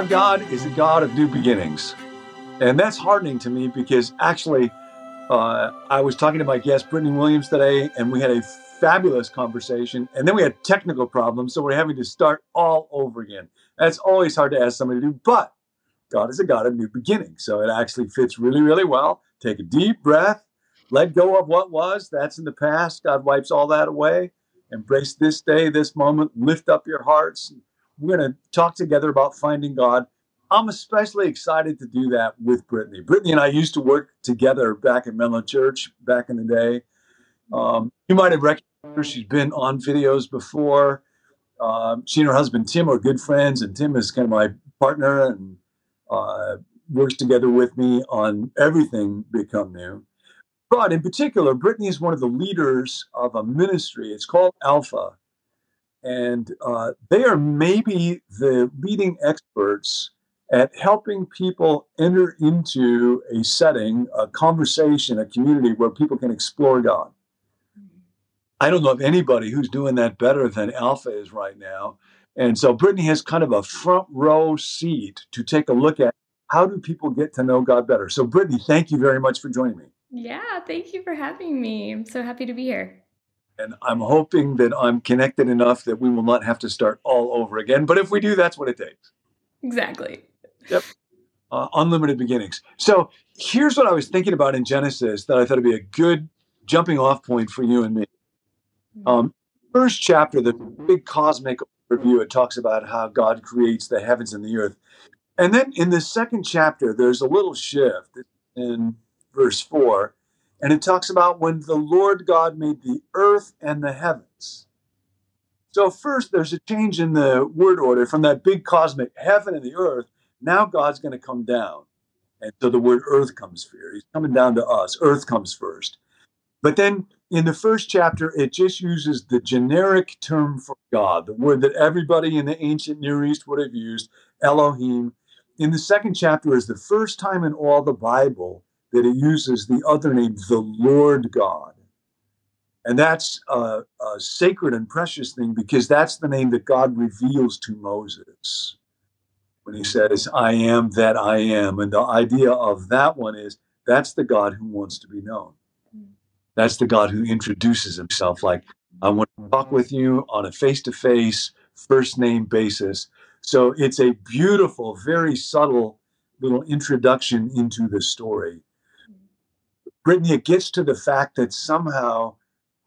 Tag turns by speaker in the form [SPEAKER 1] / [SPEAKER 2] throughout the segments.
[SPEAKER 1] Our God is a God of new beginnings. And that's heartening to me because actually, uh, I was talking to my guest, Brittany Williams, today, and we had a fabulous conversation. And then we had technical problems. So we're having to start all over again. That's always hard to ask somebody to do, but God is a God of new beginnings. So it actually fits really, really well. Take a deep breath, let go of what was. That's in the past. God wipes all that away. Embrace this day, this moment. Lift up your hearts. We're going to talk together about finding God. I'm especially excited to do that with Brittany. Brittany and I used to work together back at Menlo Church back in the day. Um, you might have recognized her. She's been on videos before. Um, she and her husband Tim are good friends, and Tim is kind of my partner and uh, works together with me on everything Become New. But in particular, Brittany is one of the leaders of a ministry. It's called Alpha, and uh, they are maybe the leading experts at helping people enter into a setting, a conversation, a community where people can explore God. I don't know of anybody who's doing that better than Alpha is right now. And so Brittany has kind of a front row seat to take a look at how do people get to know God better. So Brittany, thank you very much for joining me.
[SPEAKER 2] Yeah, thank you for having me. I'm so happy to be here.
[SPEAKER 1] And I'm hoping that I'm connected enough that we will not have to start all over again. But if we do, that's what it takes.
[SPEAKER 2] Exactly.
[SPEAKER 1] Yep. Uh, unlimited beginnings. So here's what I was thinking about in Genesis that I thought would be a good jumping off point for you and me. Um, first chapter, the big cosmic review, it talks about how God creates the heavens and the earth. And then in the second chapter, there's a little shift in verse 4, and it talks about when the Lord God made the earth and the heavens. So, first, there's a change in the word order from that big cosmic heaven and the earth. Now, God's going to come down. And so the word earth comes first. He's coming down to us. Earth comes first. But then in the first chapter, it just uses the generic term for God, the word that everybody in the ancient Near East would have used, Elohim. In the second chapter is the first time in all the Bible that it uses the other name, the Lord God. And that's a, a sacred and precious thing because that's the name that God reveals to Moses when he says, I am that I am. And the idea of that one is that's the God who wants to be known. That's the God who introduces himself like, I want to talk with you on a face to face, first name basis. So it's a beautiful, very subtle little introduction into the story. Brittany, it gets to the fact that somehow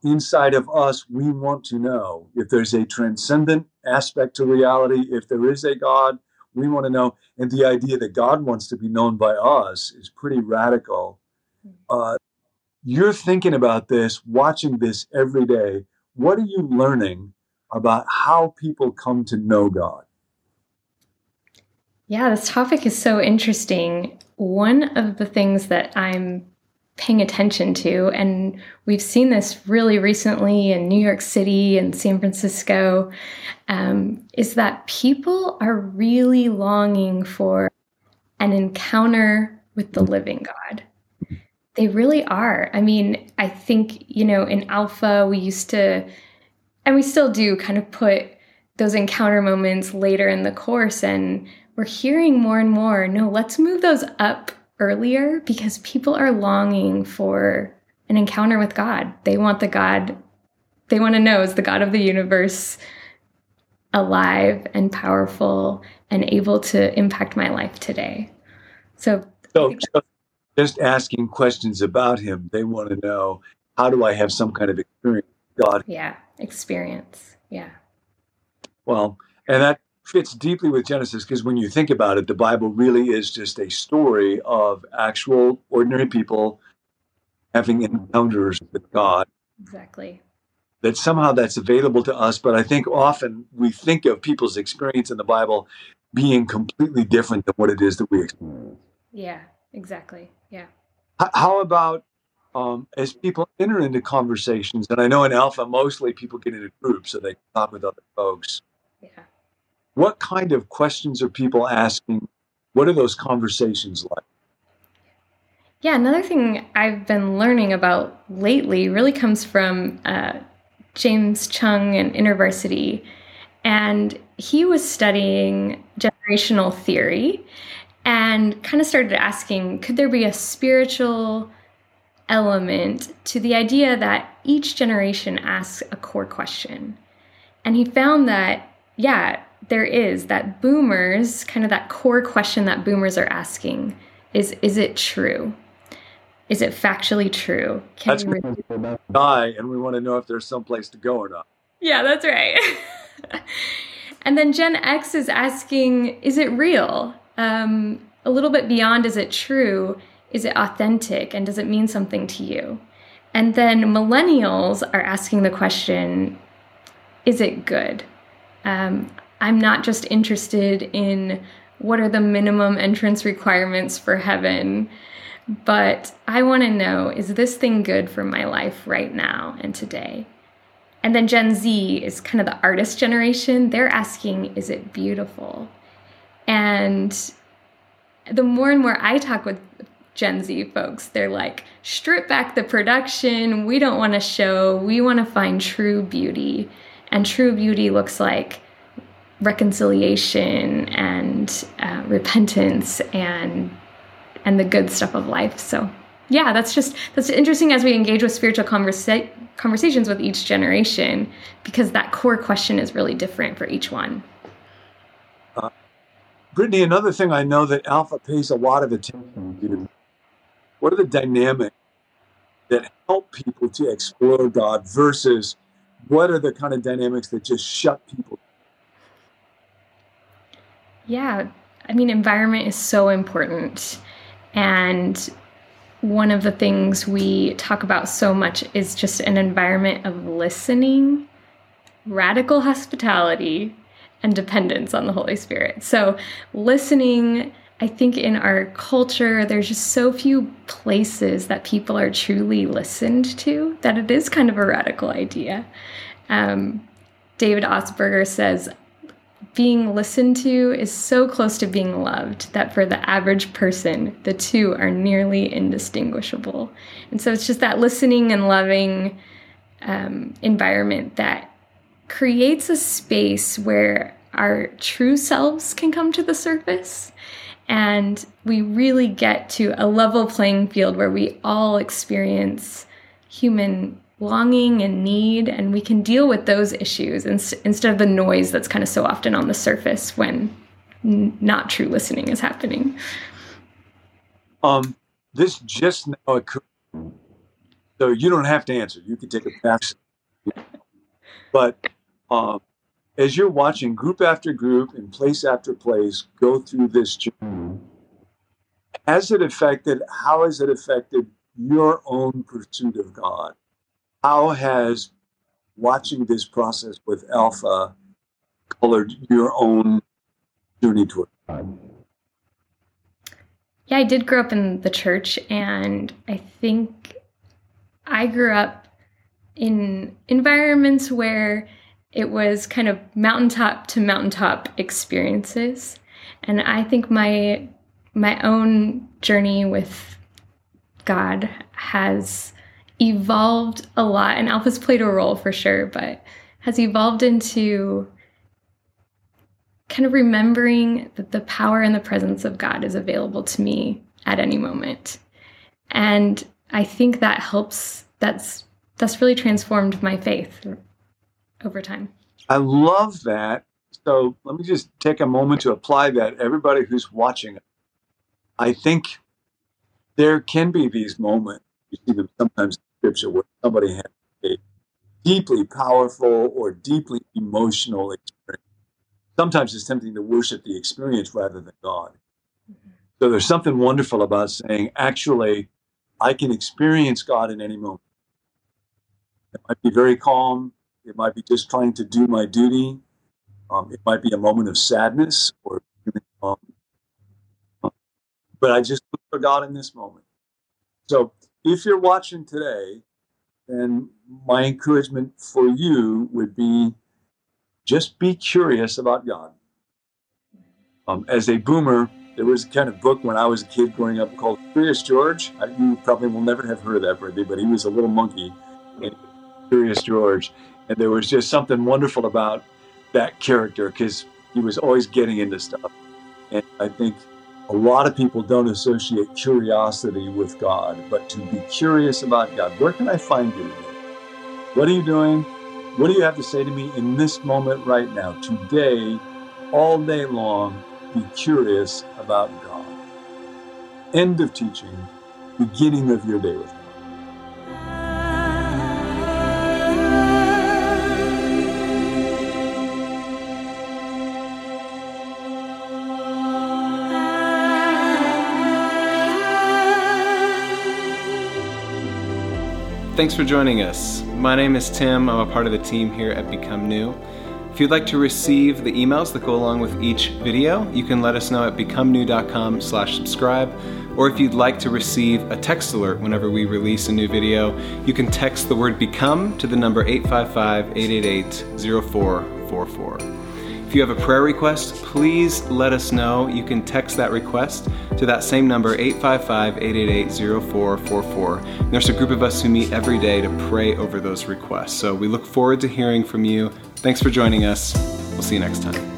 [SPEAKER 1] inside of us, we want to know if there's a transcendent aspect to reality, if there is a God, we want to know. And the idea that God wants to be known by us is pretty radical. Uh, you're thinking about this, watching this every day. What are you learning about how people come to know God?
[SPEAKER 2] Yeah, this topic is so interesting. One of the things that I'm paying attention to, and we've seen this really recently in New York City and San Francisco, um, is that people are really longing for an encounter with the living God. They really are. I mean, I think, you know, in Alpha, we used to, and we still do kind of put those encounter moments later in the course. And we're hearing more and more no, let's move those up earlier because people are longing for an encounter with God. They want the God, they want to know is the God of the universe alive and powerful and able to impact my life today. So,
[SPEAKER 1] so, so just asking questions about him. They want to know how do I have some kind of experience God?
[SPEAKER 2] Yeah, experience. Yeah.
[SPEAKER 1] Well, and that fits deeply with Genesis because when you think about it, the Bible really is just a story of actual ordinary people having encounters with God.
[SPEAKER 2] Exactly.
[SPEAKER 1] That somehow that's available to us, but I think often we think of people's experience in the Bible being completely different than what it is that we experience.
[SPEAKER 2] Yeah, exactly. Yeah.
[SPEAKER 1] How about um, as people enter into conversations, and I know in Alpha mostly people get into groups so they talk with other folks.
[SPEAKER 2] Yeah.
[SPEAKER 1] What kind of questions are people asking? What are those conversations like?
[SPEAKER 2] Yeah, another thing I've been learning about lately really comes from uh, James Chung and InterVarsity. And he was studying generational theory and kind of started asking could there be a spiritual element to the idea that each generation asks a core question? And he found that, yeah, there is that boomers, kind of that core question that boomers are asking is is it true? Is it factually true?
[SPEAKER 1] Can that's we really- die and we want to know if there's some place to go or not.
[SPEAKER 2] Yeah, that's right. and then Gen X is asking, is it real? Um, a little bit beyond, is it true? Is it authentic? And does it mean something to you? And then millennials are asking the question, is it good? Um, I'm not just interested in what are the minimum entrance requirements for heaven, but I want to know is this thing good for my life right now and today? And then Gen Z is kind of the artist generation. They're asking, is it beautiful? And the more and more I talk with Gen Z folks, they're like, strip back the production. We don't want to show. We want to find true beauty. And true beauty looks like reconciliation and uh, repentance and and the good stuff of life. So yeah, that's just that's interesting as we engage with spiritual conversa- conversations with each generation because that core question is really different for each one.
[SPEAKER 1] Uh, Brittany, another thing I know that Alpha pays a lot of attention to. What are the dynamics that help people to explore God versus what are the kind of dynamics that just shut people?
[SPEAKER 2] Yeah, I mean, environment is so important. And one of the things we talk about so much is just an environment of listening, radical hospitality, and dependence on the Holy Spirit. So, listening, I think in our culture, there's just so few places that people are truly listened to that it is kind of a radical idea. Um, David Augsburger says, being listened to is so close to being loved that for the average person, the two are nearly indistinguishable. And so it's just that listening and loving um, environment that creates a space where our true selves can come to the surface. And we really get to a level playing field where we all experience human longing and need, and we can deal with those issues instead of the noise that's kind of so often on the surface when not true listening is happening.
[SPEAKER 1] Um, this just now occurred, so you don't have to answer. You can take a pass. but um, as you're watching group after group and place after place go through this journey, has it affected? How has it affected your own pursuit of God? How has watching this process with Alpha colored your own journey toward God?
[SPEAKER 2] Yeah, I did grow up in the church, and I think I grew up in environments where it was kind of mountaintop to mountaintop experiences. And I think my my own journey with God has evolved a lot, and Alpha's played a role for sure, but has evolved into kind of remembering that the power and the presence of God is available to me at any moment. And I think that helps that's that's really transformed my faith over time.
[SPEAKER 1] I love that. So let me just take a moment to apply that. Everybody who's watching, I think there can be these moments you see them sometimes scripture where somebody has a deeply powerful or deeply emotional experience. Sometimes it's tempting to worship the experience rather than God. Mm-hmm. So there's something wonderful about saying, actually, I can experience God in any moment. It might be very calm. It might be just trying to do my duty. Um, it might be a moment of sadness or um, but I just look for God in this moment. So if you're watching today, then my encouragement for you would be just be curious about God. Um, as a boomer, there was a kind of book when I was a kid growing up called Curious George. You probably will never have heard of that, Brittany, but he was a little monkey, Curious George. And there was just something wonderful about that character because he was always getting into stuff. And I think a lot of people don't associate curiosity with God, but to be curious about God. Where can I find you today? What are you doing? What do you have to say to me in this moment right now? Today, all day long, be curious about God. End of teaching, beginning of your day with God.
[SPEAKER 3] Thanks for joining us. My name is Tim. I'm a part of the team here at Become New. If you'd like to receive the emails that go along with each video, you can let us know at becomenew.com slash subscribe. Or if you'd like to receive a text alert whenever we release a new video, you can text the word become to the number 855-888-0444. If you have a prayer request, please let us know. You can text that request to that same number, 855 888 0444. There's a group of us who meet every day to pray over those requests. So we look forward to hearing from you. Thanks for joining us. We'll see you next time.